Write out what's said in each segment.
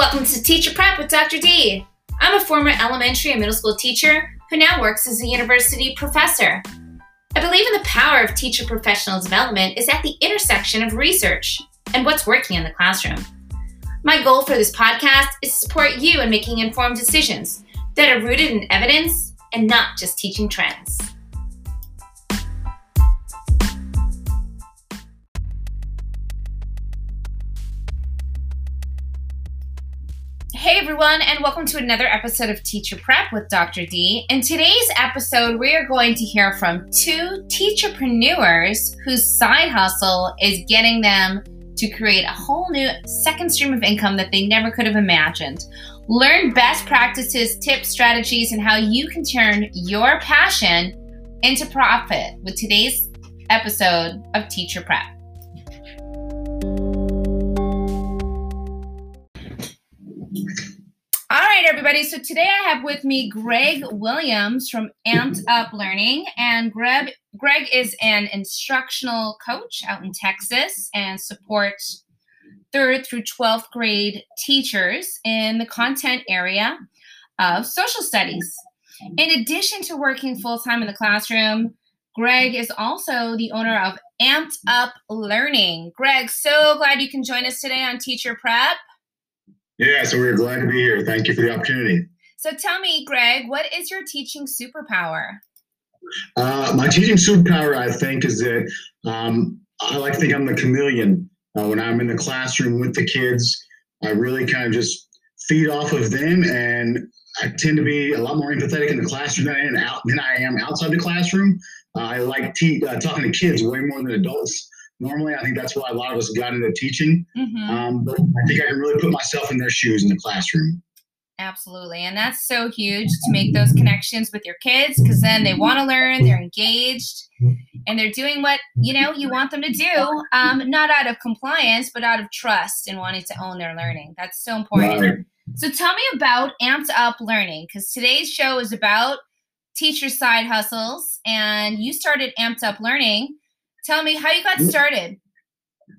Welcome to Teacher Prep with Dr. D. I'm a former elementary and middle school teacher who now works as a university professor. I believe in the power of teacher professional development is at the intersection of research and what's working in the classroom. My goal for this podcast is to support you in making informed decisions that are rooted in evidence and not just teaching trends. Everyone, and welcome to another episode of Teacher Prep with Dr. D. In today's episode, we are going to hear from two teacherpreneurs whose side hustle is getting them to create a whole new second stream of income that they never could have imagined. Learn best practices, tips, strategies, and how you can turn your passion into profit with today's episode of Teacher Prep. Right, everybody. So today I have with me Greg Williams from Amped Up Learning. And Greg, Greg is an instructional coach out in Texas and supports third through 12th grade teachers in the content area of social studies. In addition to working full time in the classroom, Greg is also the owner of Amped Up Learning. Greg, so glad you can join us today on Teacher Prep. Yeah, so we're glad to be here. Thank you for the opportunity. So tell me, Greg, what is your teaching superpower? Uh, my teaching superpower, I think, is that um, I like to think I'm the chameleon. Uh, when I'm in the classroom with the kids, I really kind of just feed off of them, and I tend to be a lot more empathetic in the classroom than I am, out, than I am outside the classroom. Uh, I like te- uh, talking to kids way more than adults normally. I think that's why a lot of us got into teaching. Mm-hmm. Um, but I think I can really put myself in their shoes in the classroom. Absolutely. And that's so huge to make those connections with your kids because then they want to learn, they're engaged, and they're doing what, you know, you want them to do, um, not out of compliance, but out of trust and wanting to own their learning. That's so important. Right. So tell me about Amped Up Learning because today's show is about teacher side hustles and you started Amped Up Learning Tell me how you got started.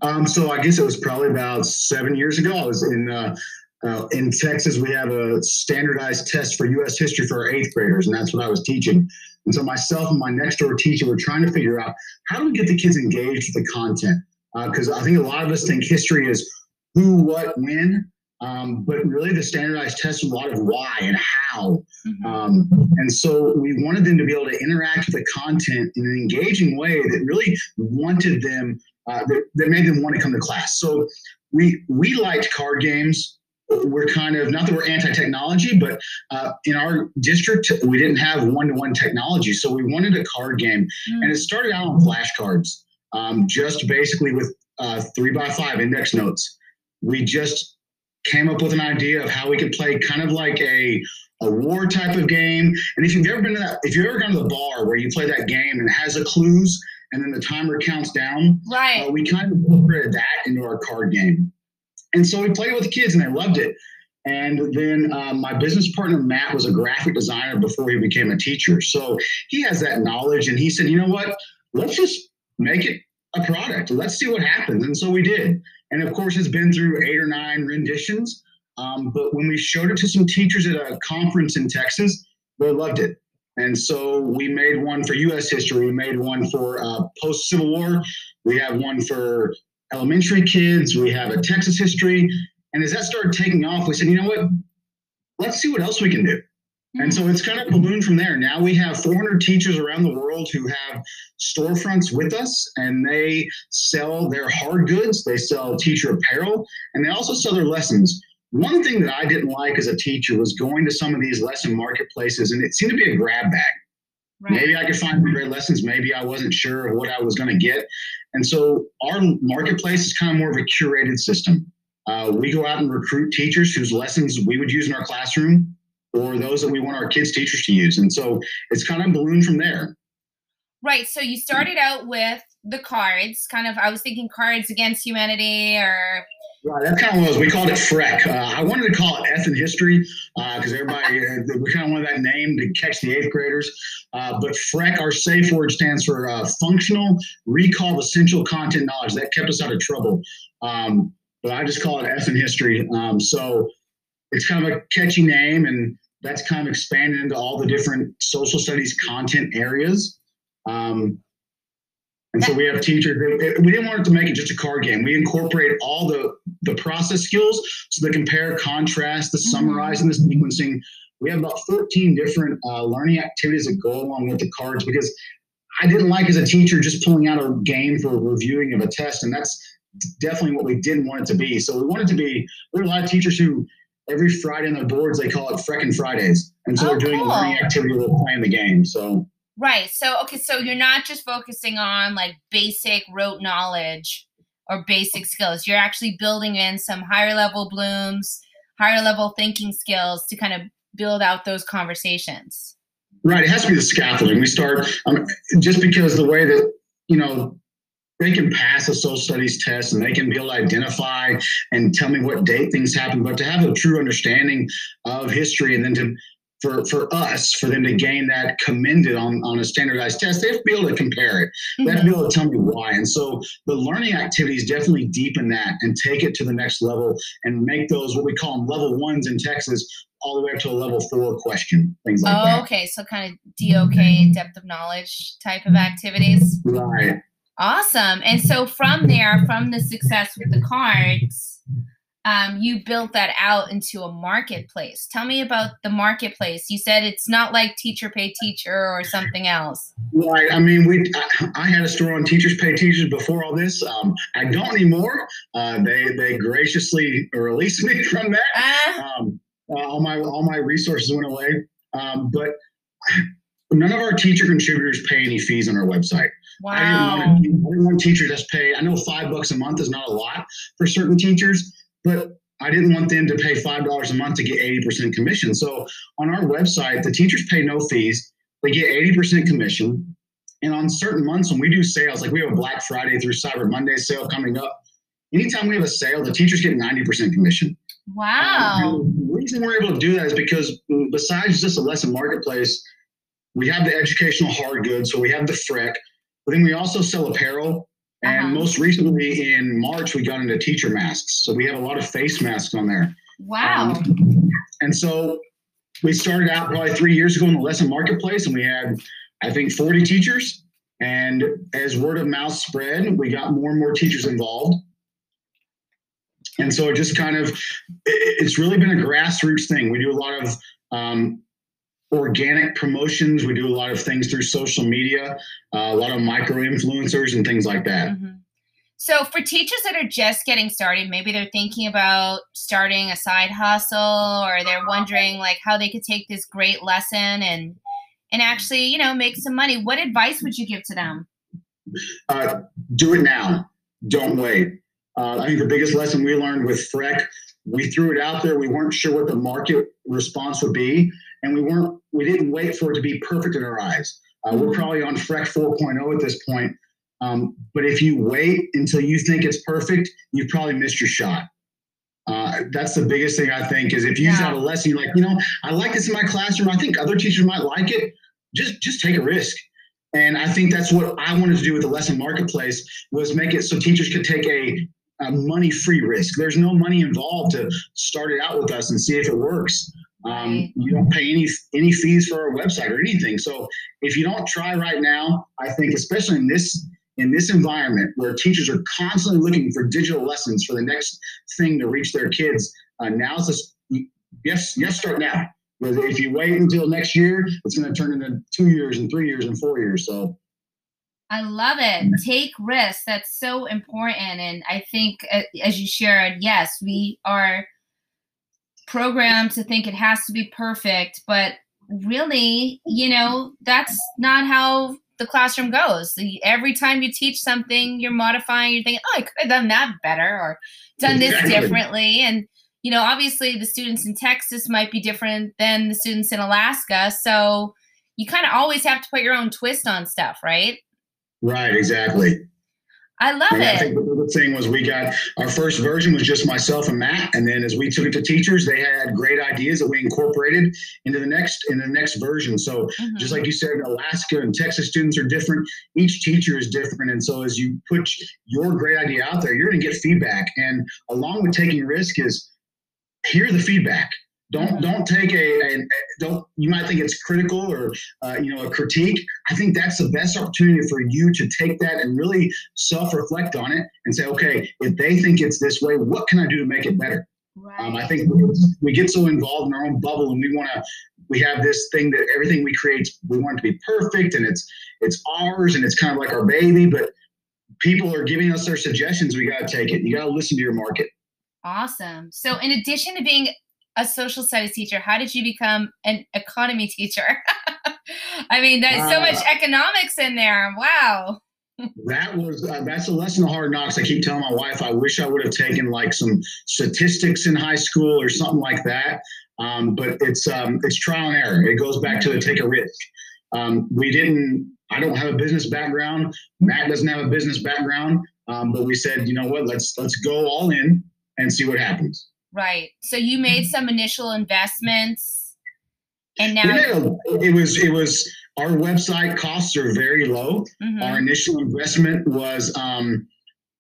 Um, so I guess it was probably about seven years ago. I was in uh, uh, in Texas. We have a standardized test for U.S. history for our eighth graders, and that's what I was teaching. And so myself and my next door teacher were trying to figure out how do we get the kids engaged with the content? Because uh, I think a lot of us think history is who, what, when, um, but really, the standardized test is a lot of why and how. Mm-hmm. Um, and so we wanted them to be able to interact with the content in an engaging way that really wanted them, uh, that, that made them want to come to class. So we we liked card games. We're kind of not that we're anti-technology, but uh, in our district we didn't have one-to-one technology, so we wanted a card game, mm-hmm. and it started out on flashcards, um, just basically with uh, three by five index notes. We just came up with an idea of how we could play kind of like a a war type of game. And if you've ever been to that, if you've ever gone to the bar where you play that game and it has the clues and then the timer counts down, right? Uh, we kind of incorporated that into our card game. And so we played it with the kids and they loved it. And then um, my business partner, Matt, was a graphic designer before he became a teacher. So he has that knowledge. And he said, you know what? Let's just make it a product. Let's see what happens. And so we did. And of course, it's been through eight or nine renditions. Um, but when we showed it to some teachers at a conference in Texas, they loved it. And so we made one for U.S. history. We made one for uh, post Civil War. We have one for elementary kids. We have a Texas history. And as that started taking off, we said, you know what? Let's see what else we can do. And so it's kind of ballooned from there. Now we have 400 teachers around the world who have storefronts with us and they sell their hard goods, they sell teacher apparel, and they also sell their lessons. One thing that I didn't like as a teacher was going to some of these lesson marketplaces and it seemed to be a grab bag. Right. Maybe I could find great lessons. Maybe I wasn't sure of what I was going to get. And so our marketplace is kind of more of a curated system. Uh, we go out and recruit teachers whose lessons we would use in our classroom or those that we want our kids' teachers to use. And so it's kind of ballooned from there. Right. So you started out with the cards, kind of, I was thinking Cards Against Humanity or. Right, that's kind of what it was. We called it Freck. Uh, I wanted to call it F in history because uh, everybody, uh, we kind of wanted that name to catch the eighth graders. Uh, but Freck, our safe word stands for uh, Functional Recall Essential Content Knowledge. That kept us out of trouble. Um, but I just call it F in history. Um, so it's kind of a catchy name, and that's kind of expanded into all the different social studies content areas. Um, and so we have teachers. We didn't want it to make it just a card game. We incorporate all the the process skills, so the compare, contrast, the mm-hmm. summarizing, the sequencing. We have about 14 different uh, learning activities that go along with the cards because I didn't like as a teacher just pulling out a game for reviewing of a test, and that's definitely what we didn't want it to be. So we wanted to be. There are a lot of teachers who every Friday on their boards they call it Freckin' Fridays, and so oh, we're doing cool. a learning activity while playing the game. So right. So okay, so you're not just focusing on like basic rote knowledge or basic skills. You're actually building in some higher level Bloom's, higher level thinking skills to kind of build out those conversations. Right. It has to be the scaffolding. We start um, just because the way that you know they can pass a social studies test and they can be able to identify and tell me what date things happen, but to have a true understanding of history and then to for, for us, for them to gain that commended on, on a standardized test, they have to be able to compare it. They have to be able to tell me why. And so the learning activities definitely deepen that and take it to the next level and make those what we call them level ones in Texas all the way up to a level four question, things like oh, that. Okay, so kind of DOK, depth of knowledge type of activities. Right. Awesome. And so from there, from the success with the cards, um, you built that out into a marketplace. Tell me about the marketplace. You said it's not like Teacher Pay Teacher or something else. Right. I mean, we. I, I had a store on Teachers Pay Teachers before all this. Um, I don't anymore. Uh, they they graciously released me from that. Uh, um, uh, all my all my resources went away. Um, but none of our teacher contributors pay any fees on our website. Wow. I didn't, want, I didn't want teachers to pay. I know five bucks a month is not a lot for certain teachers, but I didn't want them to pay five dollars a month to get eighty percent commission. So on our website, the teachers pay no fees. They get eighty percent commission. And on certain months when we do sales, like we have a Black Friday through Cyber Monday sale coming up, anytime we have a sale, the teachers get ninety percent commission. Wow. Um, the reason we're able to do that is because besides just a lesson marketplace, we have the educational hard goods. So we have the FREC, but then we also sell apparel. And uh-huh. most recently in March, we got into teacher masks. So we have a lot of face masks on there. Wow. Um, and so we started out probably three years ago in the lesson marketplace, and we had, I think, 40 teachers. And as word of mouth spread, we got more and more teachers involved. And so it just kind of, it's really been a grassroots thing. We do a lot of um, organic promotions. We do a lot of things through social media, uh, a lot of micro influencers and things like that. Mm-hmm. So, for teachers that are just getting started, maybe they're thinking about starting a side hustle, or they're wondering like how they could take this great lesson and and actually, you know, make some money. What advice would you give to them? Uh, do it now. Don't wait. Uh, I think the biggest lesson we learned with Freck, we threw it out there. We weren't sure what the market response would be, and we weren't. We didn't wait for it to be perfect in our eyes. Uh, we're probably on Freck 4.0 at this point. Um, but if you wait until you think it's perfect, you've probably missed your shot. Uh, that's the biggest thing I think is if you yeah. have a lesson, you're like, you know, I like this in my classroom. I think other teachers might like it. Just just take a risk. And I think that's what I wanted to do with the lesson marketplace was make it so teachers could take a a money free risk. There's no money involved to start it out with us and see if it works. Um, you don't pay any any fees for our website or anything. So if you don't try right now, I think especially in this in this environment where teachers are constantly looking for digital lessons for the next thing to reach their kids, uh, now's this. Yes, yes, start now. But if you wait until next year, it's going to turn into two years and three years and four years. So I love it. Take risks. That's so important. And I think, as you shared, yes, we are programmed to think it has to be perfect, but really, you know, that's not how the classroom goes. Every time you teach something, you're modifying, you're thinking, oh, I could have done that better or done this differently. And, you know, obviously the students in Texas might be different than the students in Alaska. So you kind of always have to put your own twist on stuff, right? Right, exactly. I love and it. I think the other thing was we got our first version was just myself and Matt, and then as we took it to teachers, they had great ideas that we incorporated into the next in the next version. So mm-hmm. just like you said, Alaska and Texas students are different. Each teacher is different, and so as you put your great idea out there, you're going to get feedback. And along with taking risk is hear the feedback. Don't don't take a, a, don't. You might think it's critical or uh, you know a critique. I think that's the best opportunity for you to take that and really self reflect on it and say, okay, if they think it's this way, what can I do to make it better? Right. Um, I think we get so involved in our own bubble, and we want to. We have this thing that everything we create, we want it to be perfect, and it's it's ours, and it's kind of like our baby. But people are giving us their suggestions. We got to take it. You got to listen to your market. Awesome. So, in addition to being a social studies teacher, how did you become an economy teacher? I mean, there's so uh, much economics in there. Wow. that was uh, that's a lesson of hard knocks. I keep telling my wife I wish I would have taken like some statistics in high school or something like that. Um, but it's um, it's trial and error. It goes back to take a risk. Um, we didn't. I don't have a business background. Matt doesn't have a business background. Um, but we said, you know what? Let's let's go all in and see what happens. Right. So you made some initial investments, and now it was it was our website costs are very low. Mm-hmm. Our initial investment was um,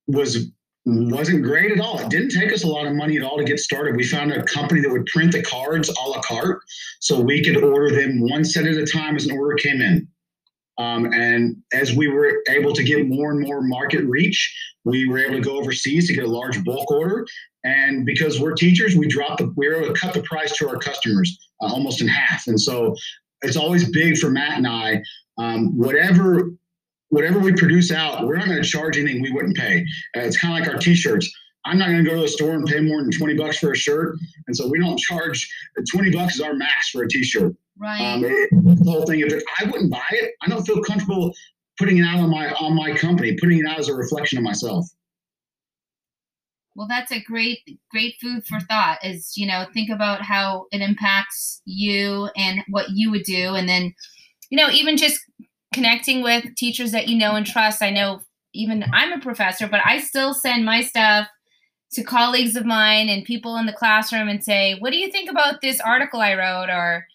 was wasn't great at all. It didn't take us a lot of money at all to get started. We found a company that would print the cards a la carte, so we could order them one set at a time as an order came in. Um, and as we were able to get more and more market reach, we were able to go overseas to get a large bulk order. And because we're teachers, we dropped the, we were able to cut the price to our customers uh, almost in half. And so it's always big for Matt and I. Um, whatever whatever we produce out, we're not going to charge anything we wouldn't pay. Uh, it's kind of like our t-shirts. I'm not going to go to the store and pay more than 20 bucks for a shirt. And so we don't charge 20 bucks is our max for a t-shirt. Right. Um, it, the whole thing, if it, I wouldn't buy it, I don't feel comfortable putting it out on my, on my company, putting it out as a reflection of myself. Well, that's a great, great food for thought is, you know, think about how it impacts you and what you would do. And then, you know, even just connecting with teachers that you know and trust. I know even I'm a professor, but I still send my stuff to colleagues of mine and people in the classroom and say, "What do you think about this article I wrote?" or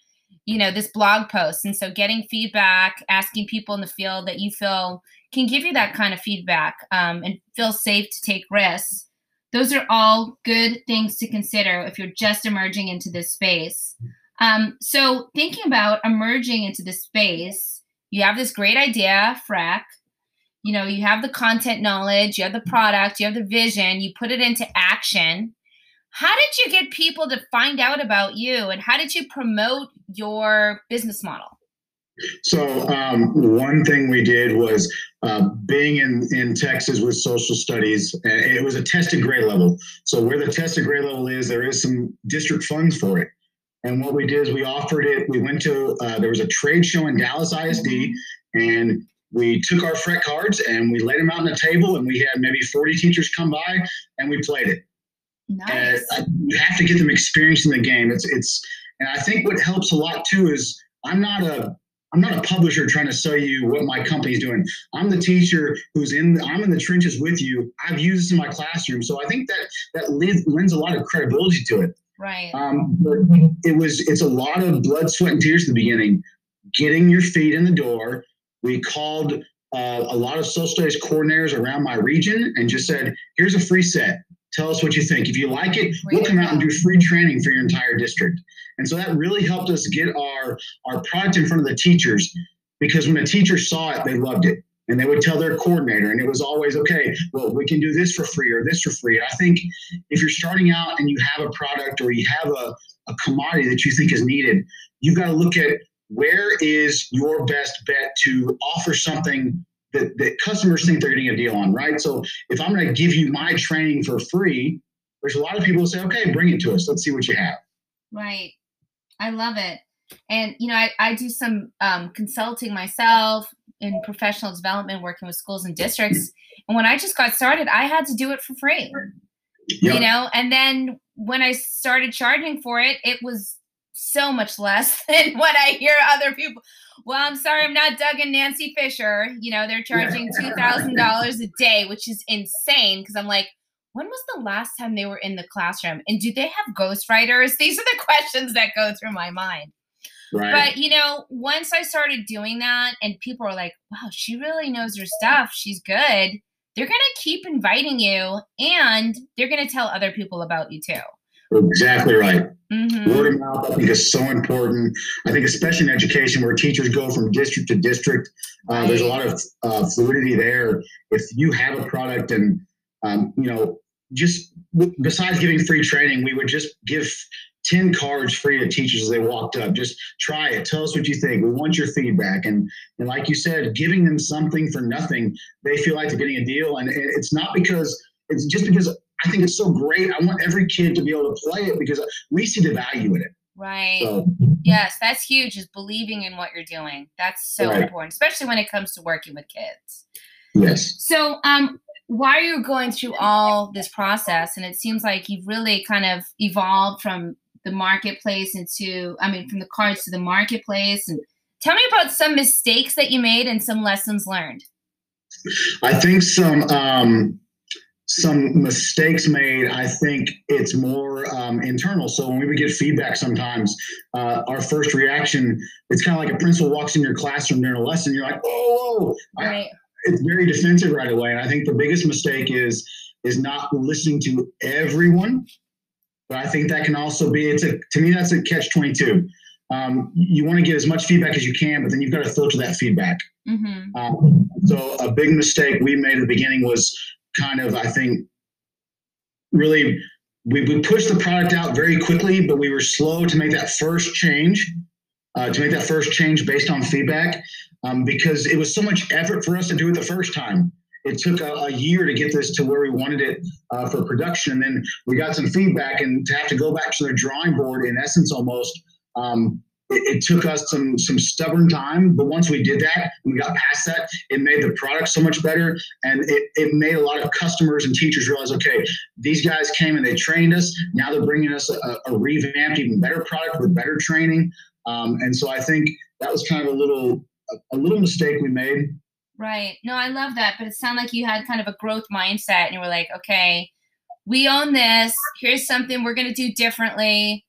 you know, this blog post. And so getting feedback, asking people in the field that you feel can give you that kind of feedback um, and feel safe to take risks. Those are all good things to consider if you're just emerging into this space. Um, so, thinking about emerging into this space, you have this great idea, Freck. You know, you have the content knowledge, you have the product, you have the vision, you put it into action. How did you get people to find out about you and how did you promote your business model? So um, one thing we did was uh, being in, in Texas with social studies, it was a tested grade level. So where the tested grade level is, there is some district funds for it. And what we did is we offered it. We went to uh, there was a trade show in Dallas ISD, and we took our fret cards and we laid them out on the table, and we had maybe 40 teachers come by and we played it. Nice. Uh, you have to get them experience in the game. It's it's, and I think what helps a lot too is I'm not a I'm not a publisher trying to sell you what my company's doing. I'm the teacher who's in. I'm in the trenches with you. I've used this in my classroom, so I think that that lends a lot of credibility to it. Right. Um, but it was it's a lot of blood, sweat, and tears at the beginning. Getting your feet in the door. We called uh, a lot of social studies coordinators around my region and just said, "Here's a free set. Tell us what you think. If you like it, we'll come out and do free training for your entire district." And so that really helped us get our our product in front of the teachers because when the teachers saw it, they loved it and they would tell their coordinator and it was always okay well we can do this for free or this for free and i think if you're starting out and you have a product or you have a, a commodity that you think is needed you've got to look at where is your best bet to offer something that, that customers think they're getting a deal on right? So if i'm going to give you my training for free there's a lot of people who say okay bring it to us. Let's see what you have. Right. I love it. And you know i, I do some um, consulting myself in professional development working with schools and districts. And when i just got started i had to do it for free. Yep. you know and then when i started charging for it it was so much less than what i hear other people well i'm sorry i'm not doug and nancy fisher you know they're charging $2000 a day which is insane because i'm like when was the last time they were in the classroom and do they have ghostwriters these are the questions that go through my mind Right. But you know, once I started doing that and people are like, wow, she really knows her stuff. She's good. They're going to keep inviting you and they're going to tell other people about you too. Exactly right. Mm-hmm. Word of mouth, I think, is so important. I think, especially in education, where teachers go from district to district, uh, there's a lot of uh, fluidity there. If you have a product, and um, you know, just besides giving free training, we would just give 10 cards free to teachers as they walked up. Just try it. Tell us what you think. We want your feedback. And, and like you said, giving them something for nothing, they feel like they're getting a deal. And it's not because it's just because I think it's so great. I want every kid to be able to play it because we see the value in it. Right. So, yes, that's huge. Is believing in what you're doing. That's so right. important, especially when it comes to working with kids. Yes. So, um, while you're going through all this process, and it seems like you've really kind of evolved from the marketplace into, I mean, from the cards to the marketplace, and tell me about some mistakes that you made and some lessons learned. I think some um, some mistakes made. I think it's more um, internal. So when we would get feedback, sometimes uh, our first reaction, it's kind of like a principal walks in your classroom during a lesson. You're like, "Oh, right." it's very defensive right away. And I think the biggest mistake is is not listening to everyone. But I think that can also be it's a to me that's a catch twenty two. Um, you want to get as much feedback as you can, but then you've got to filter that feedback. Mm-hmm. Um, so a big mistake we made at the beginning was kind of, I think, really we, we pushed the product out very quickly, but we were slow to make that first change, uh, to make that first change based on feedback, um, because it was so much effort for us to do it the first time. It took a, a year to get this to where we wanted it uh, for production. And then we got some feedback, and to have to go back to the drawing board, in essence, almost. Um, it, it, took us some some stubborn time, but once we did that and we got past that, it made the product so much better, and it, it made a lot of customers and teachers realize, okay, these guys came and they trained us. Now they're bringing us a, a revamped, even better product with better training. Um, and so I think that was kind of a little a, a little mistake we made. Right. No, I love that. But it sounded like you had kind of a growth mindset, and you were like, okay, we own this. Here's something we're going to do differently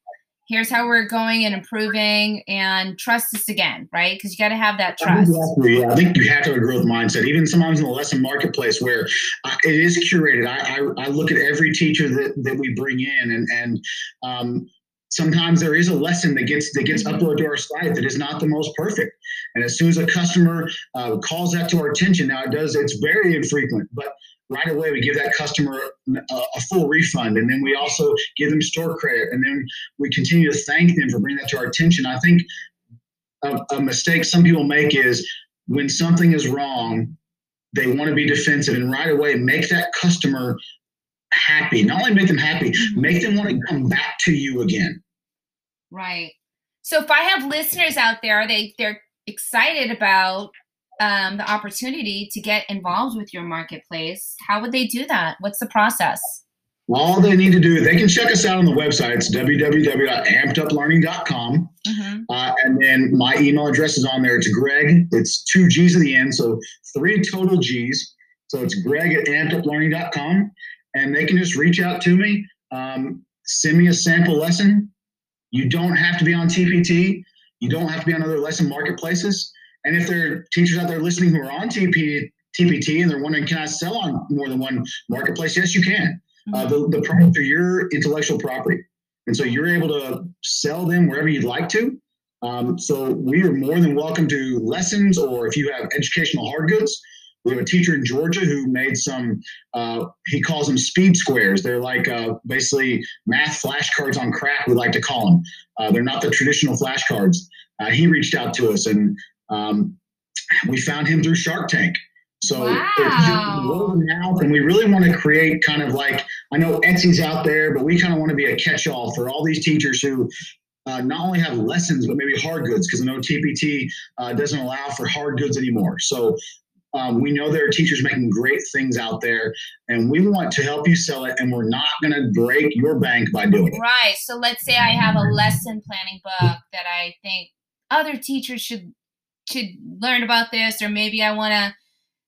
here's how we're going and improving and trust us again right? Because you got to have that trust. exactly. yeah. I think you have to have a growth mindset. Even sometimes in the lesson marketplace where uh, it is curated. I, I, I look at every teacher that, that we bring in and and um, sometimes there is a lesson that gets that gets mm-hmm. uploaded to our site that is not the most perfect. And as soon as a customer uh, calls that to our attention now it does it's very infrequent but right away we give that customer a, a, full refund and then we also give them store credit and then we continue to thank them for bringing that to our attention. I think a, a mistake some people make is when something is wrong they want to be defensive and right away make that customer happy. Not only make them happy mm-hmm. make them want to come back to you again. Right. So if i have listeners out there they they're excited about um, the opportunity to get involved with your marketplace, how would they do that? What's the process? All they need to do, they can check us out on the website. It's www.ampeduplearning.com. Mm-hmm. Uh, and then my email address is on there. It's Greg. It's two G's at the end, so three total G's. So it's Greg at ampeduplearning.com. And they can just reach out to me, um, send me a sample lesson. You don't have to be on TPT. You don't have to be on other lesson marketplaces. And if there are teachers out there listening who are on TP, TPT and they're wondering, can I sell on more than one marketplace? Yes, you can. Uh, the, the products are your intellectual property. And so you're able to sell them wherever you'd like to. Um, so we are more than welcome to lessons or if you have educational hard goods. We have a teacher in Georgia who made some, uh, he calls them speed squares. They're like uh, basically math flashcards on crack, we like to call them. Uh, they're not the traditional flashcards. Uh, he reached out to us and um, we found him through Shark Tank. So wow. mouth, and we really want to create kind of like I know Etsy's out there, but we kind of want to be a catch-all for all these teachers who uh, not only have lessons but maybe hard goods because I know TPT uh, doesn't allow for hard goods anymore. So um, we know there are teachers making great things out there, and we want to help you sell it, and we're not going to break your bank by doing it. Right. So let's say I have a lesson planning book that I think other teachers should to learn about this, or maybe I want to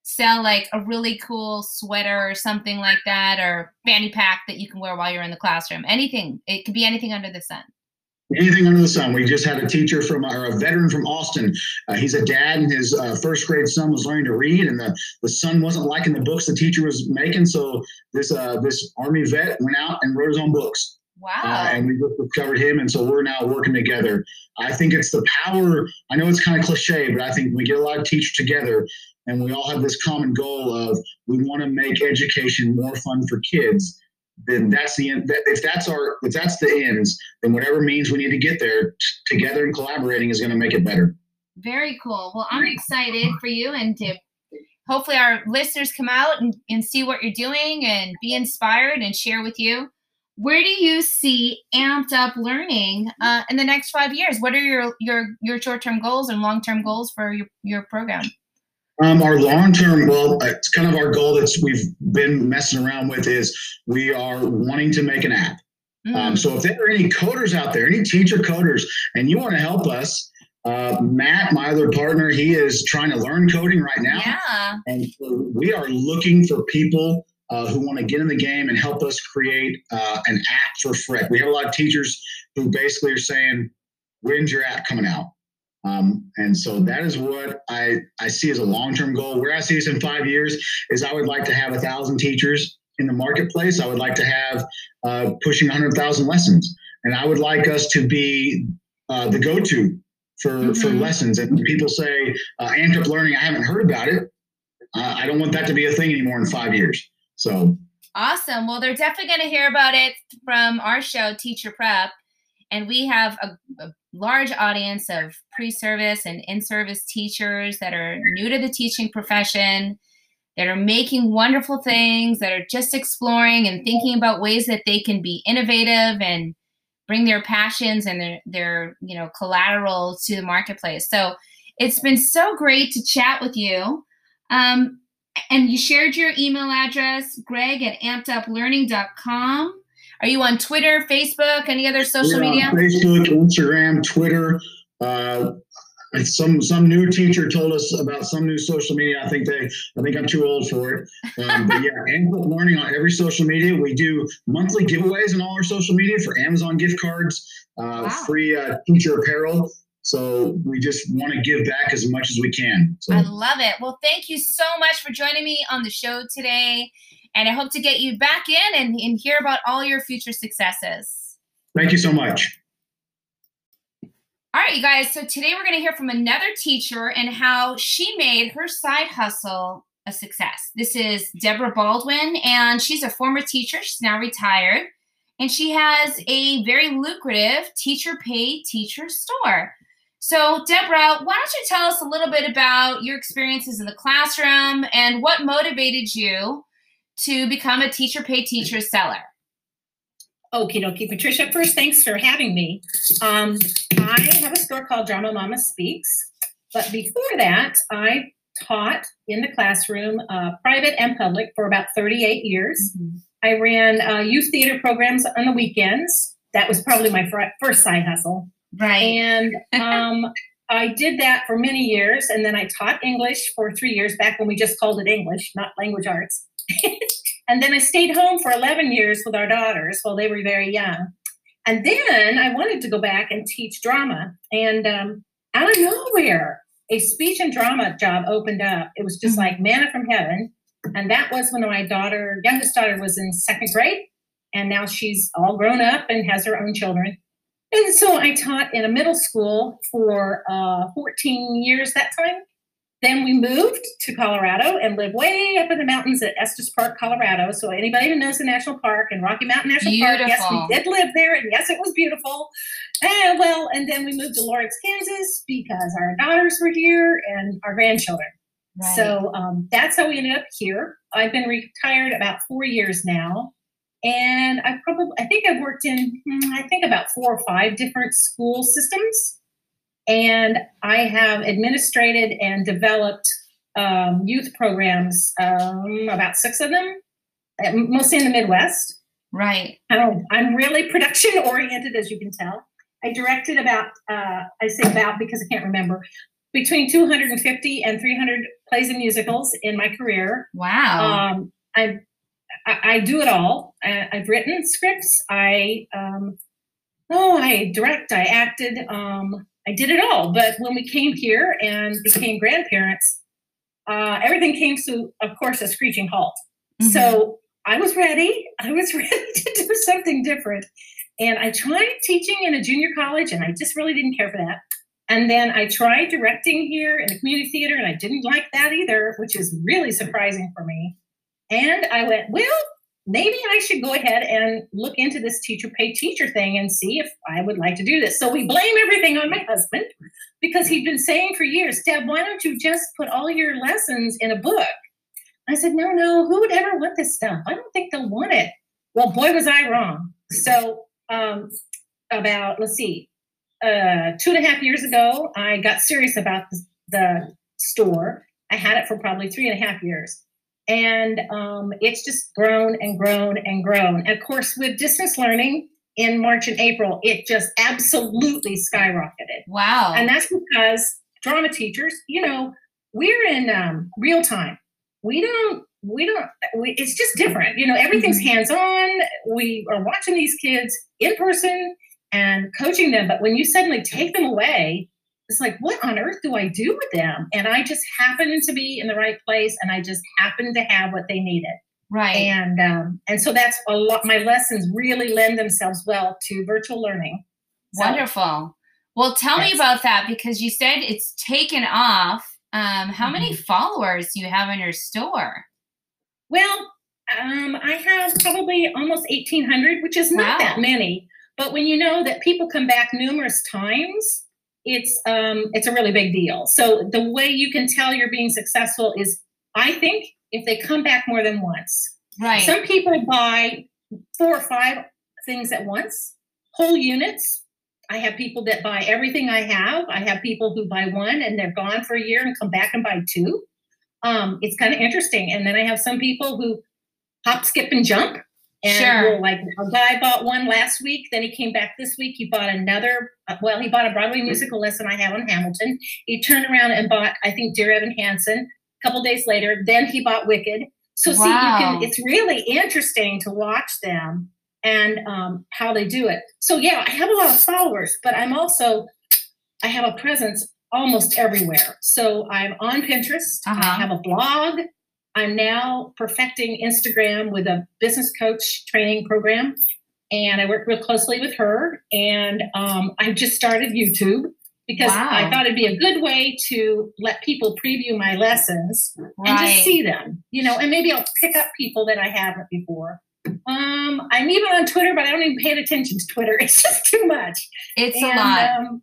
sell like a really cool sweater or something like that, or fanny pack that you can wear while you're in the classroom. Anything. It could be anything under the sun. Anything under the sun. We just had a teacher from, or a veteran from Austin. Uh, he's a dad, and his uh, first grade son was learning to read, and the, the son wasn't liking the books the teacher was making. So this uh, this Army vet went out and wrote his own books. Wow. Uh, and we just discovered him. And so we're now working together. I think it's the power. I know it's kind of cliche, but I think we get a lot of teachers together and we all have this common goal of we want to make education more fun for kids. Then that's the end. That, if that's our, if that's the ends, then whatever means we need to get there t- together and collaborating is going to make it better. Very cool. Well, I'm excited for you and to hopefully our listeners come out and, and see what you're doing and be inspired and share with you where do you see amped up learning uh, in the next five years what are your your your short-term goals and long-term goals for your, your program um, our long-term goal it's kind of our goal that we've been messing around with is we are wanting to make an app mm. um, so if there are any coders out there any teacher coders and you want to help us uh, Matt, my other partner, he is trying to learn coding right now. Yeah. And we are looking for people uh, who want to get in the game and help us create uh, an app for Frick. We have a lot of teachers who basically are saying, "When's your app coming out?" Um, and so that is what I I see as a long term goal. Where I see this in five years is I would like to have a thousand teachers in the marketplace. I would like to have uh, pushing hundred thousand lessons, and I would like us to be uh, the go to for mm-hmm. for lessons. And people say uh, amped up learning. I haven't heard about it. Uh, I don't want that to be a thing anymore in five years. So awesome. Well, they're definitely going to hear about it from our show, Teacher Prep. And we have a, a large audience of pre service and in service teachers that are new to the teaching profession, that are making wonderful things, that are just exploring and thinking about ways that they can be innovative and bring their passions and their, their you know collateral to the marketplace. So it's been so great to chat with you. Um, and you shared your email address, greg at ampeduplearning.com. Are you on Twitter, Facebook, any other social media? Facebook, Instagram, Twitter. Uh, some some new teacher told us about some new social media. I think they I think I'm too old for it. Um, but yeah, Up Learning on every social media. We do monthly giveaways on all our social media for Amazon gift cards, uh, wow. free uh, teacher apparel. So we just want to give back as much as we can. So. I love it. Well, thank you so much for joining me on the show today. And I hope to get you back in and, and hear about all your future successes. Thank you so much. All right, you guys. So today we're going to hear from another teacher and how she made her side hustle a success. This is Deborah Baldwin, and she's a former teacher. She's now retired, and she has a very lucrative teacher pay teacher store. So, Deborah, why don't you tell us a little bit about your experiences in the classroom and what motivated you to become a teacher pay teacher seller? Okie dokie, Patricia. First, thanks for having me. Um, I have a store called Drama Mama Speaks, but before that, I taught in the classroom, uh, private and public, for about 38 years. Mm-hmm. I ran uh, youth theater programs on the weekends. That was probably my fr- first side hustle. Right. And um, I did that for many years. And then I taught English for three years back when we just called it English, not language arts. and then I stayed home for 11 years with our daughters while they were very young. And then I wanted to go back and teach drama. And um, out of nowhere, a speech and drama job opened up. It was just mm-hmm. like manna from heaven. And that was when my daughter, youngest daughter, was in second grade. And now she's all grown up and has her own children. And so I taught in a middle school for uh, 14 years that time. Then we moved to Colorado and lived way up in the mountains at Estes Park, Colorado. So anybody who knows the national park and Rocky Mountain National beautiful. Park, yes, we did live there, and yes, it was beautiful. And well, and then we moved to Lawrence, Kansas, because our daughters were here and our grandchildren. Right. So um, that's how we ended up here. I've been retired about four years now, and I probably I think I've worked in hmm, I think about four or five different school systems, and I have administrated and developed um, youth programs, um, about six of them, uh, mostly in the Midwest. Right. I don't, I'm really production oriented, as you can tell. I directed about uh, I say about because I can't remember between 250 and 300 plays and musicals in my career. Wow. Um, I've I, I do it all. I, have written scripts. I um, oh, I direct. I acted. Um, I did it all. But when we came here and became grandparents, uh, everything came to, of course, a screeching halt. Mm-hmm. So I was ready. I was ready to do something different. and I tried teaching in a junior college, and I just really didn't care for that. And then I tried directing here in the community theater, and I didn't like that either, which is really surprising for me. And I went, well, maybe I should go ahead and look into this teacher pay teacher thing and see if I would like to do this. So we blame everything on my husband because he'd been saying for years, Deb, why don't you just put all your lessons in a book? I said, no, no, who would ever want this stuff? I don't think they'll want it. Well, boy, was I wrong. So um, about, let's see, uh, two and a half years ago, I got serious about the, the store. I had it for probably three and a half years. And um, it's just grown and grown and grown. And of course, with distance learning in March and April, it just absolutely skyrocketed. Wow. And that's because drama teachers, you know, we're in um, real time. We don't, we don't, we, it's just different. You know, everything's Mhm. hands on. We are watching these kids in person and coaching them. But when you suddenly take them away, it's like, what on earth do I do with them? And I just happened to be in the right place and I just happened to have what they needed. right. And um, and so that's a lot my lessons really lend themselves well to virtual learning. So- Wonderful. Well, tell me about that because you said it's taken off. Um, how many Mm-hmm. followers do you have in your store? Well, um, I have probably almost 1,800, which is not Wow. that many. But when you know that people come back numerous times, it's um, it's a really big deal. So the way you can tell you're being successful is, I think, if they come back more than once. Right. Some people buy four or five things at once, whole units. I have people that buy everything I have. I have people who buy one and they're gone for a year and come back and buy two. Um, it's kind of interesting. And then I have some people who hop, skip, and jump. And Sure. will, like a guy bought one last week, then he came back this week. He bought another. uh, Well, he bought a Broadway musical lesson I have on Hamilton. He turned around and bought, I think, Dear Evan Hansen. A couple days later, then he bought Wicked. So see, you can. It's really interesting to watch them and um, how they do it. So yeah, I have a lot of followers, but I'm also I have a presence almost everywhere. So I'm on Pinterest. I Uh-huh. have a blog. I'm now perfecting Instagram with a business coach training program, and I work real closely with her. And um, I just started YouTube because I thought it'd be a good way to let people preview my lessons and just see them, you know, and maybe I'll pick up people that I haven't before. Um, I'm even on Twitter, but I don't even pay attention to Twitter. It's just too much. it's a lot. Um,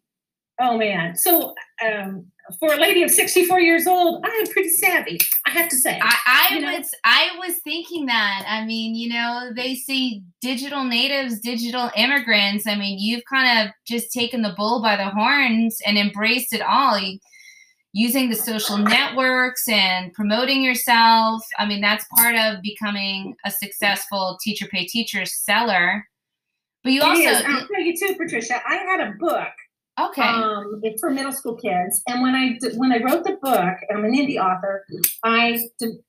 oh man. So um, for a lady of 64 years old, I am pretty savvy. I have to say. I, I you know? was I was thinking that. I mean, you know, they say digital natives, digital immigrants. I mean, you've kind of just taken the bull by the horns and embraced it all. You, using the social networks and promoting yourself. I mean, that's part of becoming a successful teacher pay teacher seller. But you It also is. I'll tell you too, Patricia. I had a book. Okay. Um, it's for middle school kids, and when I when I wrote the book, I'm an indie author. I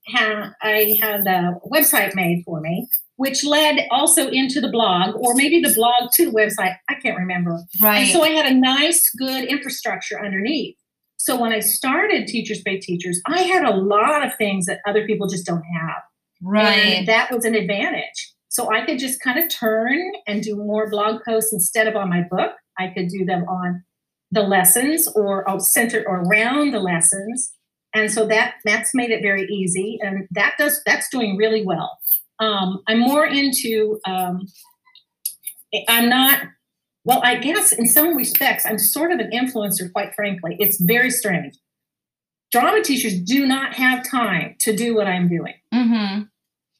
had I had a website made for me, which led also into the blog, or maybe the blog to the website. I can't remember. And right. so I had a nice, good infrastructure underneath. So when I started Teachers Pay Teachers, I had a lot of things that other people just don't have. right. And that was an advantage. So I could just kind of turn and do more blog posts instead of on my book. I could do them on the lessons or oh, centered around the lessons. And so that that's made it very easy. And that does that's doing really well. Um, I'm more into um, I'm not well, I guess in some respects, I'm sort of an influencer, quite frankly. It's very strange. Drama teachers do not have time to do what I'm doing mm-hmm.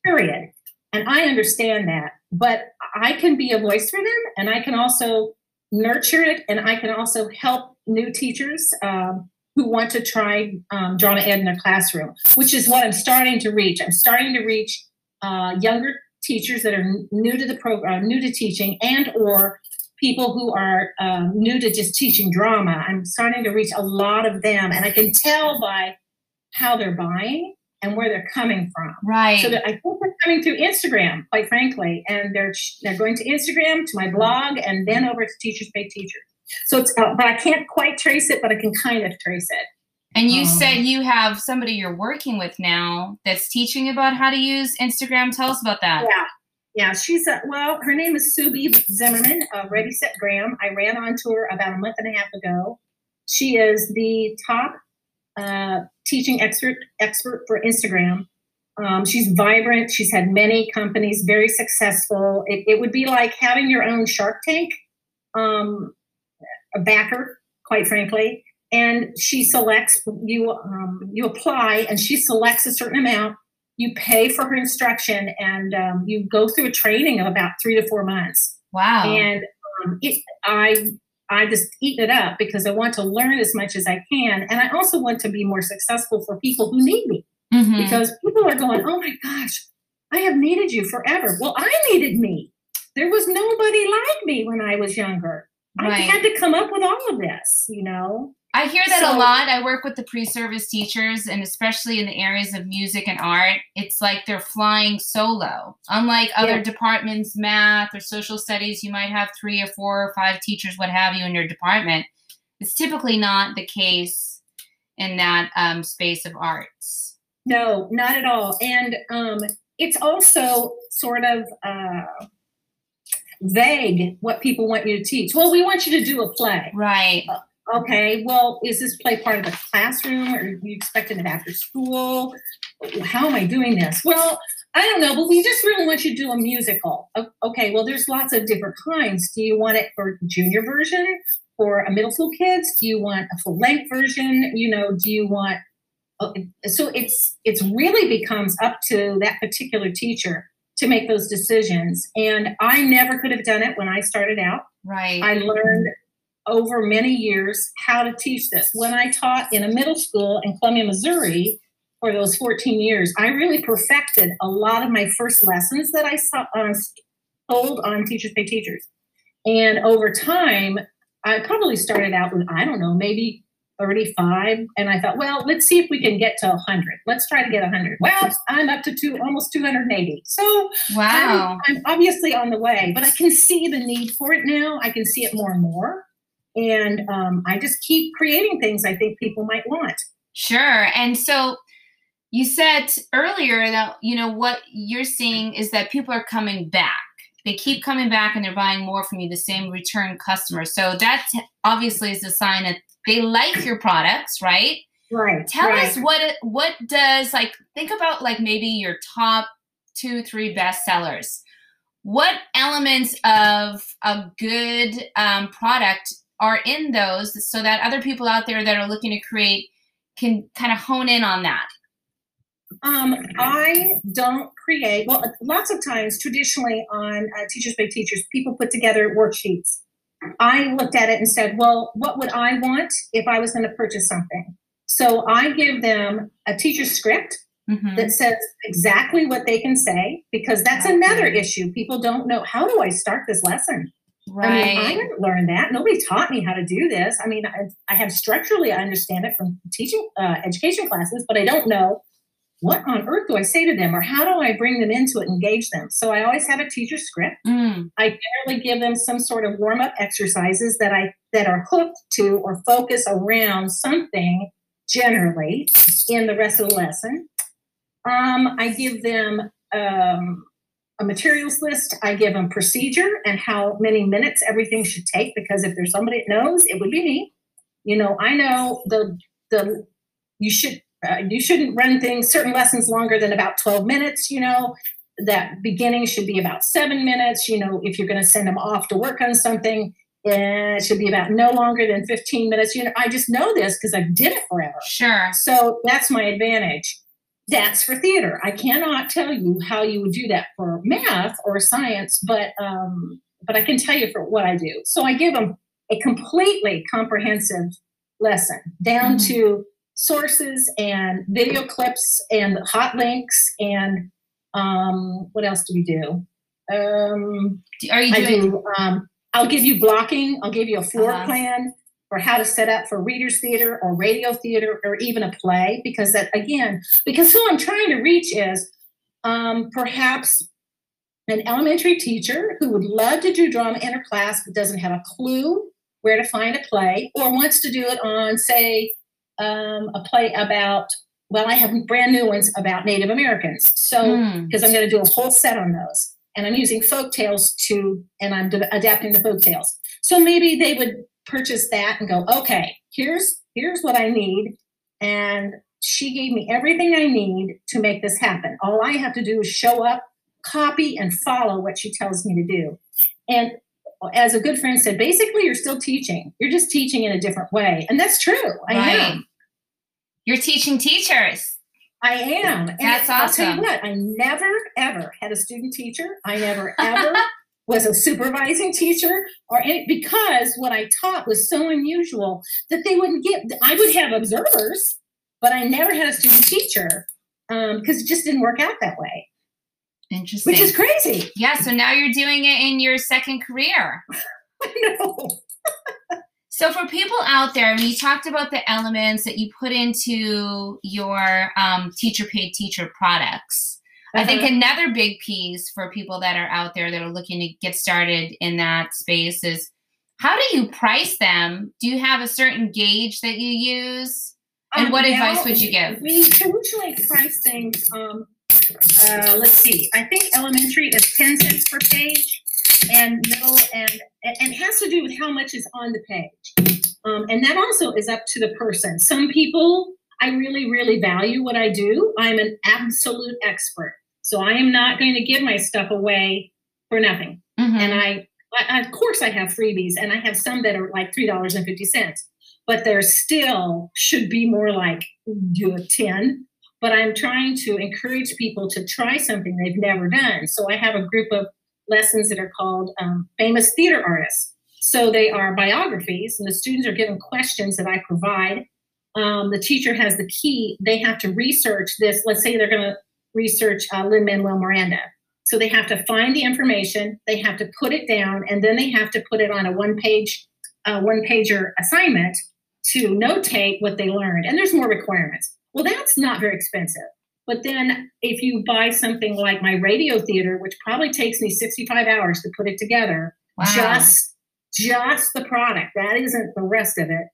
period. And I understand that, but I can be a voice for them and I can also nurture it and I can also help new teachers um, who want to try um, drama ed in their classroom, which is what I'm starting to reach. I'm starting to reach uh, younger teachers that are new to the program, new to teaching, and or people who are um, new to just teaching drama. I'm starting to reach a lot of them, and I can tell by how they're buying and where they're coming from. Right. So that I think they're coming through Instagram, quite frankly, and they're they're going to Instagram to my blog and then over to Teachers Pay Teachers. So it's uh, but I can't quite trace it, but I can kind of trace it. And you Um, said you have somebody you're working with now that's teaching about how to use Instagram. Tell us about that. Yeah, Yeah, she's a, well, her name is Sue B. Zimmerman of Ready Set Graham. I ran onto her about a month and a half ago. She is the top uh, teaching expert expert for Instagram. Um, she's vibrant. She's had many companies, very successful. It, it would be like having your own Shark Tank, um, a backer, quite frankly. And she selects you. Um, you apply, and she selects a certain amount you pay for her instruction and um, you go through a training of about three to four months. Wow. And um, it, I I just eat it up because I want to learn as much as I can, and I also want to be more successful for people who need me. Mhm. Because people are going, oh my gosh, I have needed you forever. Well, I needed me. There was nobody like me when I was younger. I had to come up with all of this, you know. I hear that a lot. I work with the pre-service teachers, and especially in the areas of music and art, it's like they're flying solo. Unlike other Yeah. departments, math or social studies, you might have three or four or five teachers, what have you, in your department. It's typically not the case in that um, space of arts. No, not at all. And um, it's also sort of uh, vague what people want you to teach. Well, we want you to do a play. Right. Okay, well, is this play part of the classroom or are you expecting it after school? How am I doing this? Well, I don't know, but we just really want you to do a musical. Okay, well, there's lots of different kinds. Do you want it for junior version for a middle school kids? Do you want a full length version? You know, do you want uh, so it's it's really becomes up to that particular teacher to make those decisions. And I never could have done it when I started out. Right. I learned over many years how to teach this. When I taught in a middle school in Columbia, Missouri, for those 14 years, I really perfected a lot of my first lessons that I saw, uh, told on Teachers Pay Teachers. And over time, I probably started out with, I don't know, maybe 35. And I thought, well, let's see if we can get to 100. Let's try to get 100. Well, I'm up to two, almost 280. So wow. I'm, I'm obviously on the way, but I can see the need for it now. I can see it more and more. And um, I just keep creating things I think people might want. Sure. And so you said earlier that, you know, what you're seeing is that people are coming back. They keep coming back and they're buying more from you, the same return customer. So that obviously is a sign that they like your products, right? Right. Tell right. us what what does like think about like maybe your top two, three best sellers. What elements of a good um, product are in those so that other people out there that are looking to create can kind of hone in on that? Um, I don't create, well, lots of times traditionally on uh, Teachers Pay Teachers, people put together worksheets. I looked at it and said, well, what would I want if I was going to purchase something? So I give them a teacher script Mhm. that says exactly what they can say because that's another issue. People don't know how do I start this lesson? I mean, I didn't learn that. Nobody taught me how to do this. I mean, I, I have structurally, I understand it from teaching uh, education classes, but I don't know what on earth do I say to them or how do I bring them into it, engage them. So I always have a teacher script. Mm, I generally give them some sort of warm up exercises that I that are hooked to or focus around something generally in the rest of the lesson. Um, I give them um, a materials list. I give them procedure and how many minutes everything should take because if there's somebody that knows, it would be me. You know, I know the the you should uh, you shouldn't run things certain lessons longer than about 12 minutes. You know, that beginning should be about seven minutes. You know, if you're going to send them off to work on something, eh, it should be about no longer than 15 minutes. You know, I just know this because I did it forever. sure. So that's my advantage. That's for theater. I cannot tell you how you would do that for math or science, but um, but I can tell you for what I do. So I give them a completely comprehensive lesson down Mhm. to sources and video clips and hot links and um, what else do we do? Um, Are you I doing do. Um, I'll give you blocking. I'll give you a floor Uh-huh. plan for how to set up for readers theater or radio theater or even a play because that again because who I'm trying to reach is um, perhaps an elementary teacher who would love to do drama in her class but doesn't have a clue where to find a play or wants to do it on say um, a play about well I have brand new ones about Native Americans so Mm, because I'm going to do a whole set on those. and I'm using folk tales to, and I'm de- adapting the folk tales. So maybe they would purchase that and go, okay, here's here's what I need, and she gave me everything I need to make this happen. All I have to do is show up, copy, and follow what she tells me to do. And as a good friend said, basically you're still teaching. You're just teaching in a different way, and that's true. I Right. am. You're teaching teachers. I am. And That's I'll tell awesome. you what, I never ever had a student teacher. I never ever was a supervising teacher or any because what I taught was so unusual that they wouldn't get I would have observers, but I never had a student teacher because it just didn't work out that way, Interesting. which is crazy. yeah, so now you're doing it in your second career. I know. So for people out there, I mean, you talked about the elements that you put into your um, teacher paid teacher products. I think Uh-huh. another big piece for people that are out there that are looking to get started in that space is how do you price them? Do you have a certain gauge that you use? And Um, what advice would you give? We usually price things. Um, uh, let's see. I think elementary is ten cents per page, and middle and and it has to do with how much is on the page. Um, and that also is up to the person. Some people, I really, really value what I do. I'm an absolute expert, so I am not going to give my stuff away for nothing Mhm. and I, I of course I have freebies and I have some that are like three dollars and fifty cents, but there still should be more like do a ten. But I'm trying to encourage people to try something they've never done. So I have a group of lessons that are called um, famous theater artists. So they are biographies, and the students are given questions that I provide. Um, the teacher has the key. They have to research this. Let's say they're going to research uh, Lin Manuel Miranda. So they have to find the information, they have to put it down, and then they have to put it on a one page, uh, one pager assignment to notate what they learned. And there's more requirements. Well, that's not very expensive. But then if you buy something like my radio theater, which probably takes me 65 hours to put it together, Wow. just just the product, that isn't the rest of it.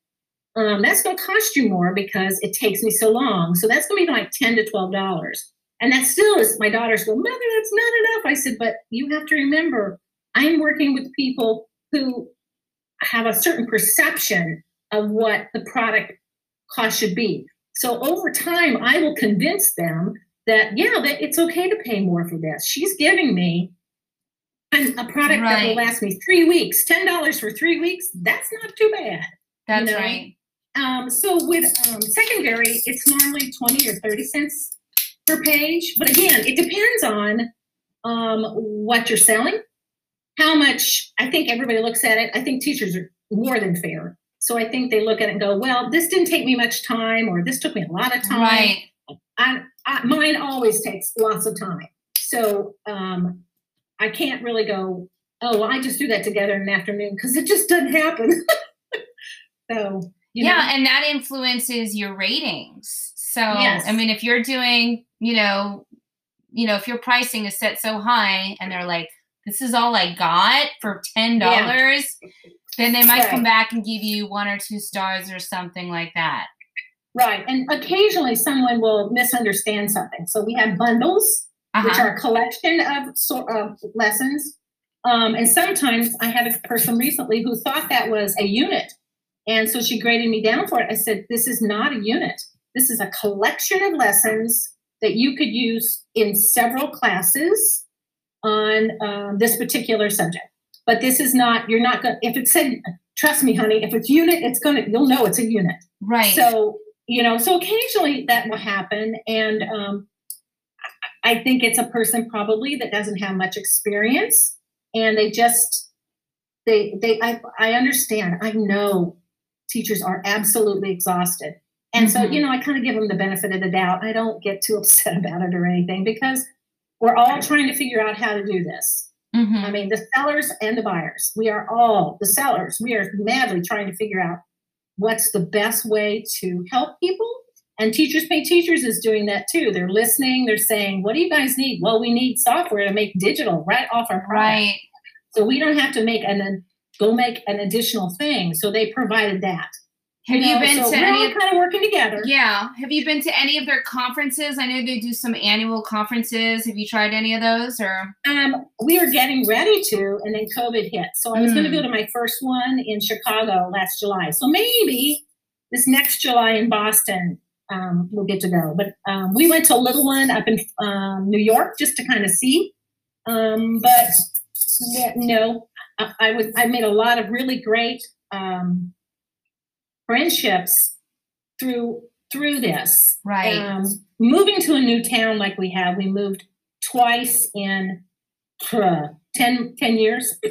Um, that's going to cost you more because it takes me so long. So that's going to be like 10 to 12 dollars. And that still is my daughters go, Mother, that's not enough. I said, but you have to remember, I'm working with people who have a certain perception of what the product cost should be. So over time, I will convince them that, yeah, that it's okay to pay more for this. She's giving me an, a product that will last me three weeks, $10 for three weeks. That's not too bad. That's know, right. Um, so with um, secondary, it's normally 20 or 30 cents page. But again, it depends on um, what you're selling, how much. I think everybody looks at it. I think teachers are more than fair. So I think they look at it and go, well, this didn't take me much time, or this took me a lot of time. Right. I, I, mine always takes lots of time. So um, I can't really go, oh, well, I just do that together in an afternoon because it just doesn't happen. so, you know. yeah, and that influences your ratings. So, Yes. I mean, if you're doing, you know, you know, if your pricing is set so high and they're like, this is all I got for ten dollars, then they might come back and give you one or two stars or something like that. Right. And occasionally someone will misunderstand something. So we have bundles, which Uh-huh. are a collection of, so, of lessons. Um, and sometimes I had a person recently who thought that was a unit. And so she graded me down for it. I said, This is not a unit. This is a collection of lessons that you could use in several classes on um, this particular subject. But this is not, you're not going to, if it said, trust me, honey, if it's unit, it's going to, you'll know it's a unit. right. So, you know, so occasionally that will happen. And um, I I think it's a person probably that doesn't have much experience and they just, they, they, I, I understand. I know teachers are absolutely exhausted. And so, Mhm. you know, I kind of give them the benefit of the doubt. I don't get too upset about it or anything because we're all trying to figure out how to do this. Mhm. I mean, the sellers and the buyers, we are all the sellers. We are madly trying to figure out what's the best way to help people. And Teachers Pay Teachers is doing that too. They're listening. They're saying, "What do you guys need?" Well, we need software to make digital right off our product, Right. so we don't have to make an an- go make an additional thing. So they provided that. Have you, know, been so to we're any all of kind of working together. Yeah. Have you been to any of their conferences? I know they do some annual conferences. Have you tried any of those or Um, we were getting ready to, and then COVID hit. So I was going to Mm. go to my first one in Chicago last July. So maybe this next July in Boston, um, we'll get to go. But um, we went to a little one up in um, New York just to kind of see. Um, but yeah, no, I, I would. I made a lot of really great um, friendships through through this. right? Um, moving to a new town like we have, we moved twice in uh, 10, 10 years.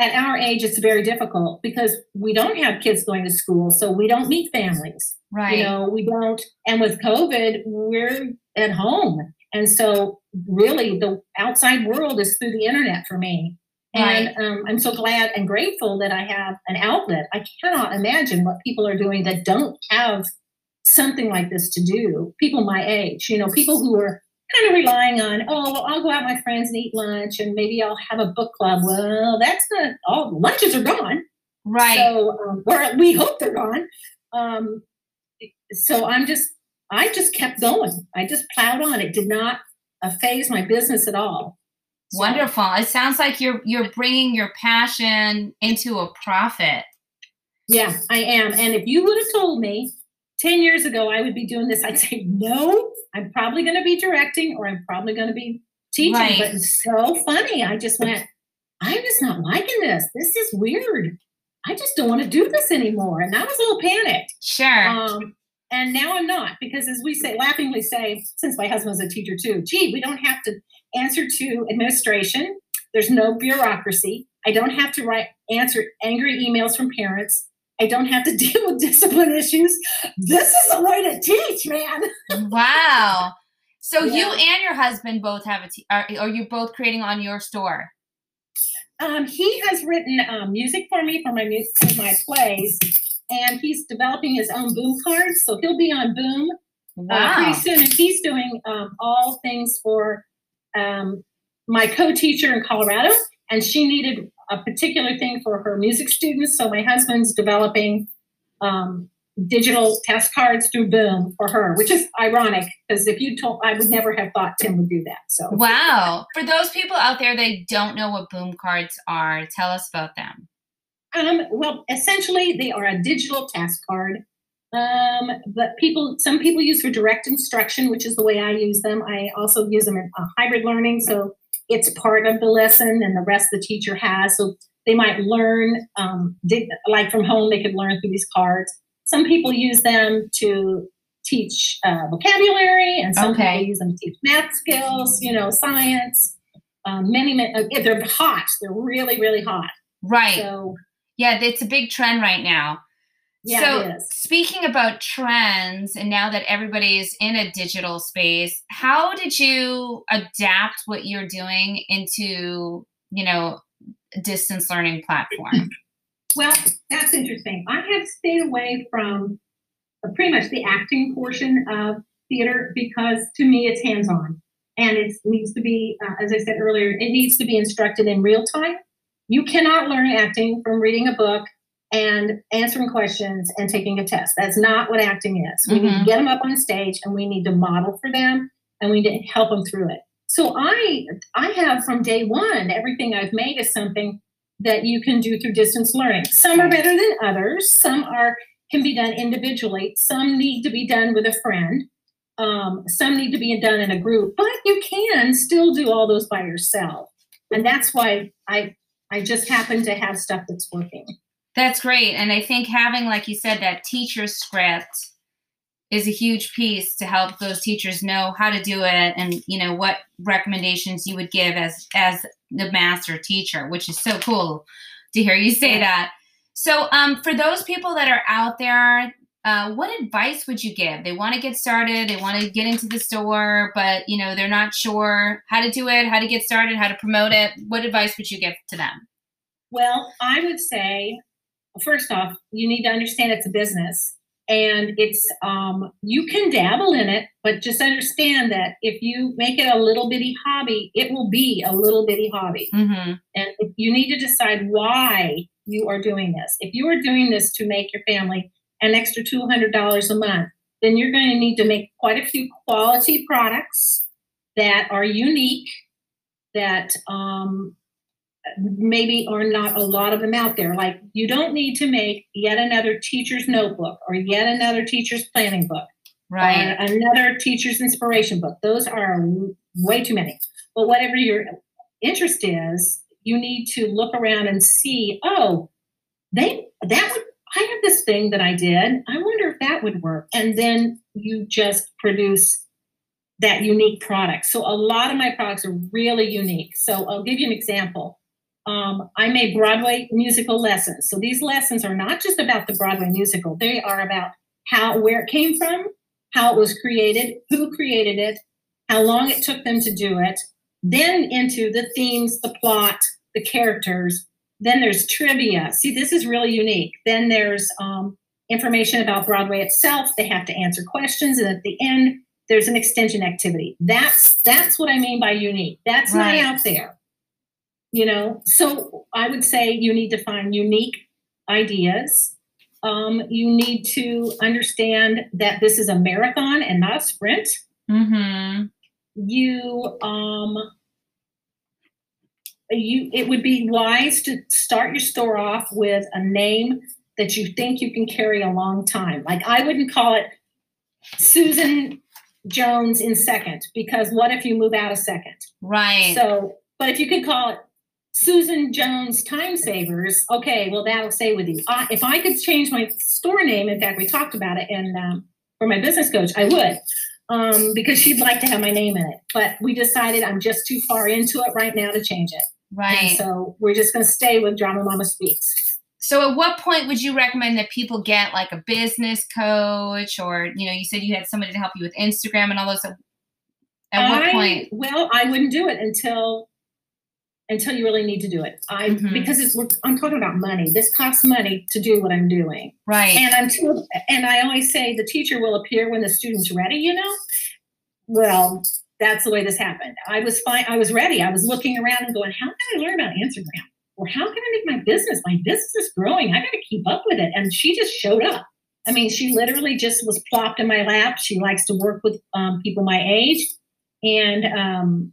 At our age, it's very difficult because we don't have kids going to school, so we don't meet families. right. You know, we don't. And with COVID, we're at home. And so, really, the outside world is through the internet for me. And um, I'm so glad and grateful that I have an outlet. I cannot imagine what people are doing that don't have something like this to do. People my age, you know, people who are kind of relying on, oh, well, I'll go out with my friends and eat lunch, and maybe I'll have a book club. Well, that's not all. Lunches are gone. right. So, um, or we hope they're gone. Um, so I'm just, I just kept going. I just plowed on. It did not faze my business at all. Wonderful. It sounds like you're you're bringing your passion into a profit. Yeah, I am. And if you would have told me 10 years ago I would be doing this, I'd say, no, I'm probably going to be directing or I'm probably going to be teaching. Right. But it's so funny. I just went, I'm just not liking this. This is weird. I just don't want to do this anymore. And I was a little panicked. Sure. Um, and now I'm not because, as we say, laughingly say, since my husband's a teacher too, gee, we don't have to answer to administration. There's no bureaucracy. I don't have to write answer angry emails from parents. I don't have to deal with discipline issues. This is a way to teach, man. wow. So you and your husband both have a t- are, are you both creating on your store? Um, he has written um, music for me for my music, for my plays, and he's developing his own Boom cards. So he'll be on Boom uh, pretty soon. And he's doing um, all things for um, my co-teacher in Colorado, and she needed a particular thing for her music students. So my husband's developing um, digital test cards through Boom for her, which is ironic because if you told, I would never have thought Tim would do that. So Wow. For those people out there that don't know what boom cards are, tell us about them. Um, well, essentially, they are a digital task card. Um, but people, some people use for direct instruction, which is the way I use them. I also use them in uh, hybrid learning, so it's part of the lesson, and the rest the teacher has. So they might learn, um, did, like from home, they could learn through these cards. Some people use them to teach uh, vocabulary, and some Okay. people use them to teach math skills, you know, science. Um, many, many, uh, they're hot. They're really, really hot. Right. So yeah, it's a big trend right now. Yeah, so speaking about trends and now that everybody is in a digital space, how did you adapt what you're doing into, you know, distance learning platform? Well, that's interesting. I have stayed away from uh, pretty much the acting portion of theater because to me it's hands on and it needs to be, uh, as I said earlier, it needs to be instructed in real time. You cannot learn acting from reading a book and answering questions and taking a test. That's not what acting is. We need to Mhm. get them up on stage and we need to model for them and we need to help them through it. So I I have from day one everything I've made is something that you can do through distance learning. Some are better than others. Some are can be done individually. Some need to be done with a friend. Um, some need to be done in a group, but you can still do all those by yourself. And that's why I I just happen to have stuff that's working. That's great. And I think having, like you said, that teacher script is a huge piece to help those teachers know how to do it and you know what recommendations you would give as as the master teacher, which is so cool to hear you say that. So um for those people that are out there, uh, what advice would you give? They want to get started, they want to get into the store, but you know, they're not sure how to do it, how to get started, how to promote it. What advice would you give to them? Well, I would say, first off, you need to understand it's a business and it's, um, you can dabble in it, but just understand that if you make it a little bitty hobby, it will be a little bitty hobby. Mm-hmm. And if you need to decide why you are doing this. If you are doing this to make your family an extra $200 a month, then you're going to need to make quite a few quality products that are unique, that um, maybe are not a lot of them out there. Like you don't need to make yet another teacher's notebook or yet another teacher's planning book. Right. Or another teacher's inspiration book. Those are way too many. But whatever your interest is, you need to look around and see, oh, they that would I have this thing that I did. I wonder if that would work. And then you just produce that unique product. So a lot of my products are really unique. So I'll give you an example. Um, I made Broadway musical lessons. So these lessons are not just about the Broadway musical. They are about how where it came from, how it was created, who created it, how long it took them to do it, then into the themes, the plot, the characters. Then there's trivia. See, this is really unique. Then there's um, information about Broadway itself. They have to answer questions, and at the end, there's an extension activity. That's that's what I mean by unique. That's right. not out there. You know, so I would say you need to find unique ideas. Um, you need to understand that this is a marathon and not a sprint. Mm-hmm. You um, you it would be wise to start your store off with a name that you think you can carry a long time. Like I wouldn't call it Susan Jones in second because what if you move out a second? Right. So, but if you could call it Susan Jones Time Savers, okay, well that'll stay with you. Uh, if I could change my store name, in fact, we talked about it, and um, for my business coach, I would um, because she'd like to have my name in it. But we decided I'm just too far into it right now to change it. Right. And so we're just going to stay with Drama Momma Speaks. So at what point would you recommend that people get like a business coach or, you know, you said you had somebody to help you with Instagram and all those. At what I, point? Well, I wouldn't do it until until you really need to do it. I Mhm. because it's, I'm talking about money. This costs money to do what I'm doing. Right. And I'm too, and I always say the teacher will appear when the student's ready, you know? Well, that's the way this happened. I was fine, I was ready. I was looking around and going, how can I learn about Instagram? Or how can I make my business? My business is growing. I gotta keep up with it. And she just showed up. I mean, she literally just was plopped in my lap. She likes to work with um, people my age. And um,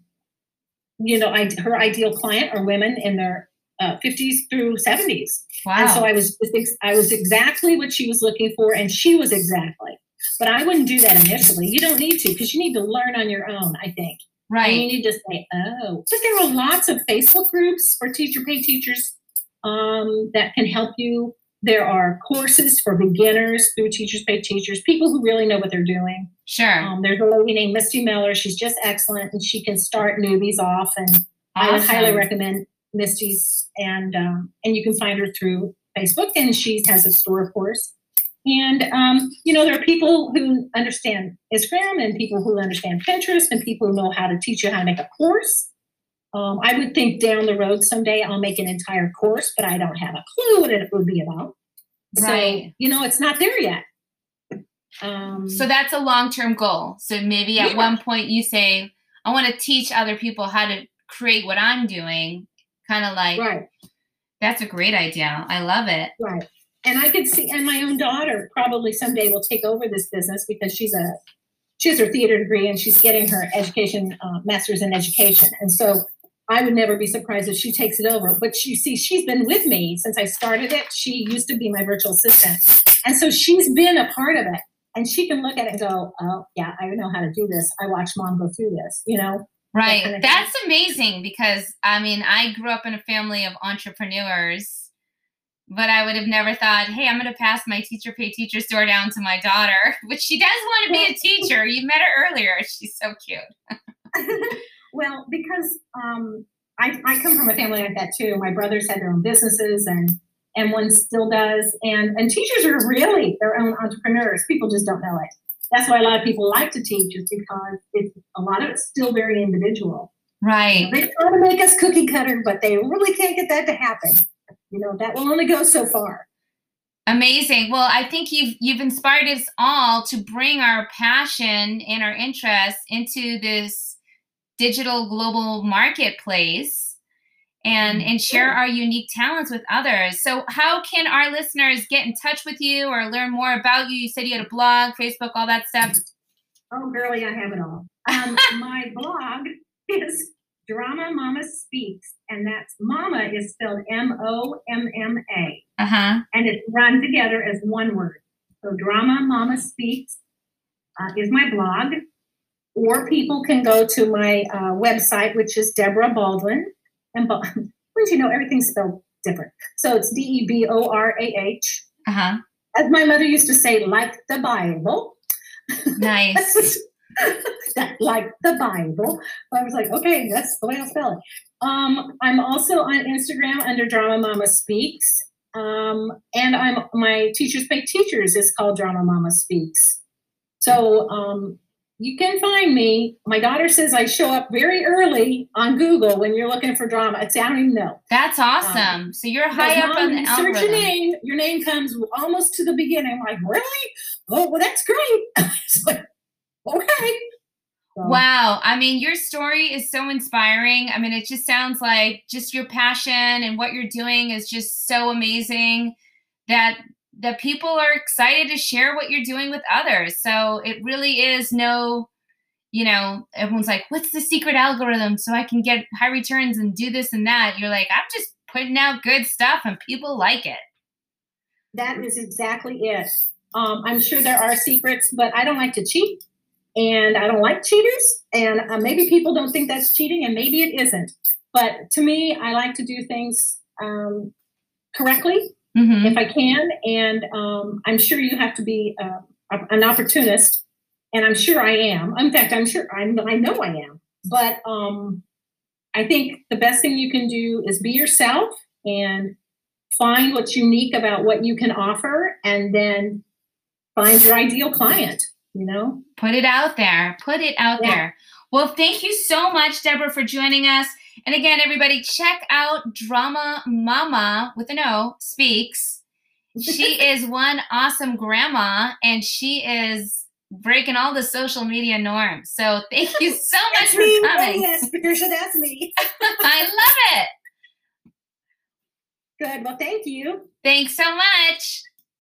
you know, I, her ideal client are women in their uh, 50s through 70s. wow. And so I was I was exactly what she was looking for, and she was exactly. But I wouldn't do that initially. You don't need to because you need to learn on your own. I think. And right. you need to say, oh. But there are lots of Facebook groups for teacher pay teachers um, that can help you. There are courses for beginners through Teachers Pay Teachers, people who really know what they're doing. Sure. Um, there's a lady named Misty Miller. She's just excellent, and she can start newbies off. And I would highly recommend Misty's, and um, and you can find her through Facebook, and she has a store, of course. And um, you know, there are people who understand Instagram, and people who understand Pinterest, and people who know how to teach you how to make a course. Um, I would think down the road someday I'll make an entire course, but I don't have a clue what it would be about. Right. So you know, it's not there yet. Um, So that's a long term goal. So maybe at Yeah. one point you say, I want to teach other people how to create what I'm doing. Kind of like, right. that's a great idea. I love it. Right. And I could see, and my own daughter probably someday will take over this business because she's a, she has her theater degree and she's getting her education, uh, master's in education. And so I would never be surprised if she takes it over. But you see, she's been with me since I started it. She used to be my virtual assistant. And so she's been a part of it. And she can look at it and go, oh, yeah, I know how to do this. I watched mom go through this, you know? Right. kind of That's amazing because I mean, I grew up in a family of entrepreneurs, but I would have never thought, hey, I'm going to pass my teacher pay teacher store down to my daughter, which she does want to be a teacher. You met her earlier. She's so cute. well, because um, I, I come from a family like that too. My brothers had their own businesses, and and one still does. And and teachers are really their own entrepreneurs. People just don't know it. That's why a lot of people like to teach, is because it's a lot of it's still very individual. Right. They try to make us cookie cutter, but they really can't get that to happen. You know, that will only go so far. Amazing. Well, I think you've you've inspired us all to bring our passion and our interests into this digital global marketplace. And and share our unique talents with others. So how can our listeners get in touch with you or learn more about you? You said you had a blog, Facebook, all that stuff. Oh, girly, I have it all. Um, my blog is Drama Momma Speaks, and that's Momma is spelled M O M M A, Uh huh. and it's run together as one word. So Drama Momma Speaks uh, is my blog, or people can go to my uh, website, which is Deborah Baldwin. And wouldn't you know everything's spelled different? So it's D E B O R A H. Uh huh. As my mother used to say, like the Bible. Nice. like the Bible. I was like, okay, that's the way I'll spell it. Um, I'm also on Instagram under Drama Momma Speaks. Um, and I'm my Teachers Pay Teachers is called Drama Momma Speaks. So um, you can find me. My daughter says I show up very early on Google when you're looking for drama. It's I don't even know. That's um, awesome. so you're high up on the you search your name, your name comes almost to the beginning. I'm like, really? Oh, well, that's great. It's like, okay. So, Wow. I mean, your story is so inspiring. I mean, it just sounds like just your passion and what you're doing is just so amazing that that people are excited to share what you're doing with others. So it really is no, you know, everyone's like, what's the secret algorithm so I can get high returns and do this and that? You're like, I'm just putting out good stuff and people like it. That is exactly it. Um, I'm sure there are secrets, but I don't like to cheat, and I don't like cheaters. And uh, maybe people don't think that's cheating, and maybe it isn't. But to me, I like to do things um, correctly hmm if I can. And um, I'm sure you have to be uh, an opportunist, and I'm sure I am. In fact, I'm sure I know, I know I am. But um, I think the best thing you can do is be yourself and find what's unique about what you can offer, and then find your ideal client. You know, Put it out there. Put it out Yeah. there. Well, thank you so much, Deborah, for joining us. And again, everybody, check out Drama Momma with an O speaks. She is one awesome grandma, and she is breaking all the social media norms. So thank you so much That's for me. Oh, coming. yes, Patricia, that's me. I love it. Good. Well, thank you. Thanks so much.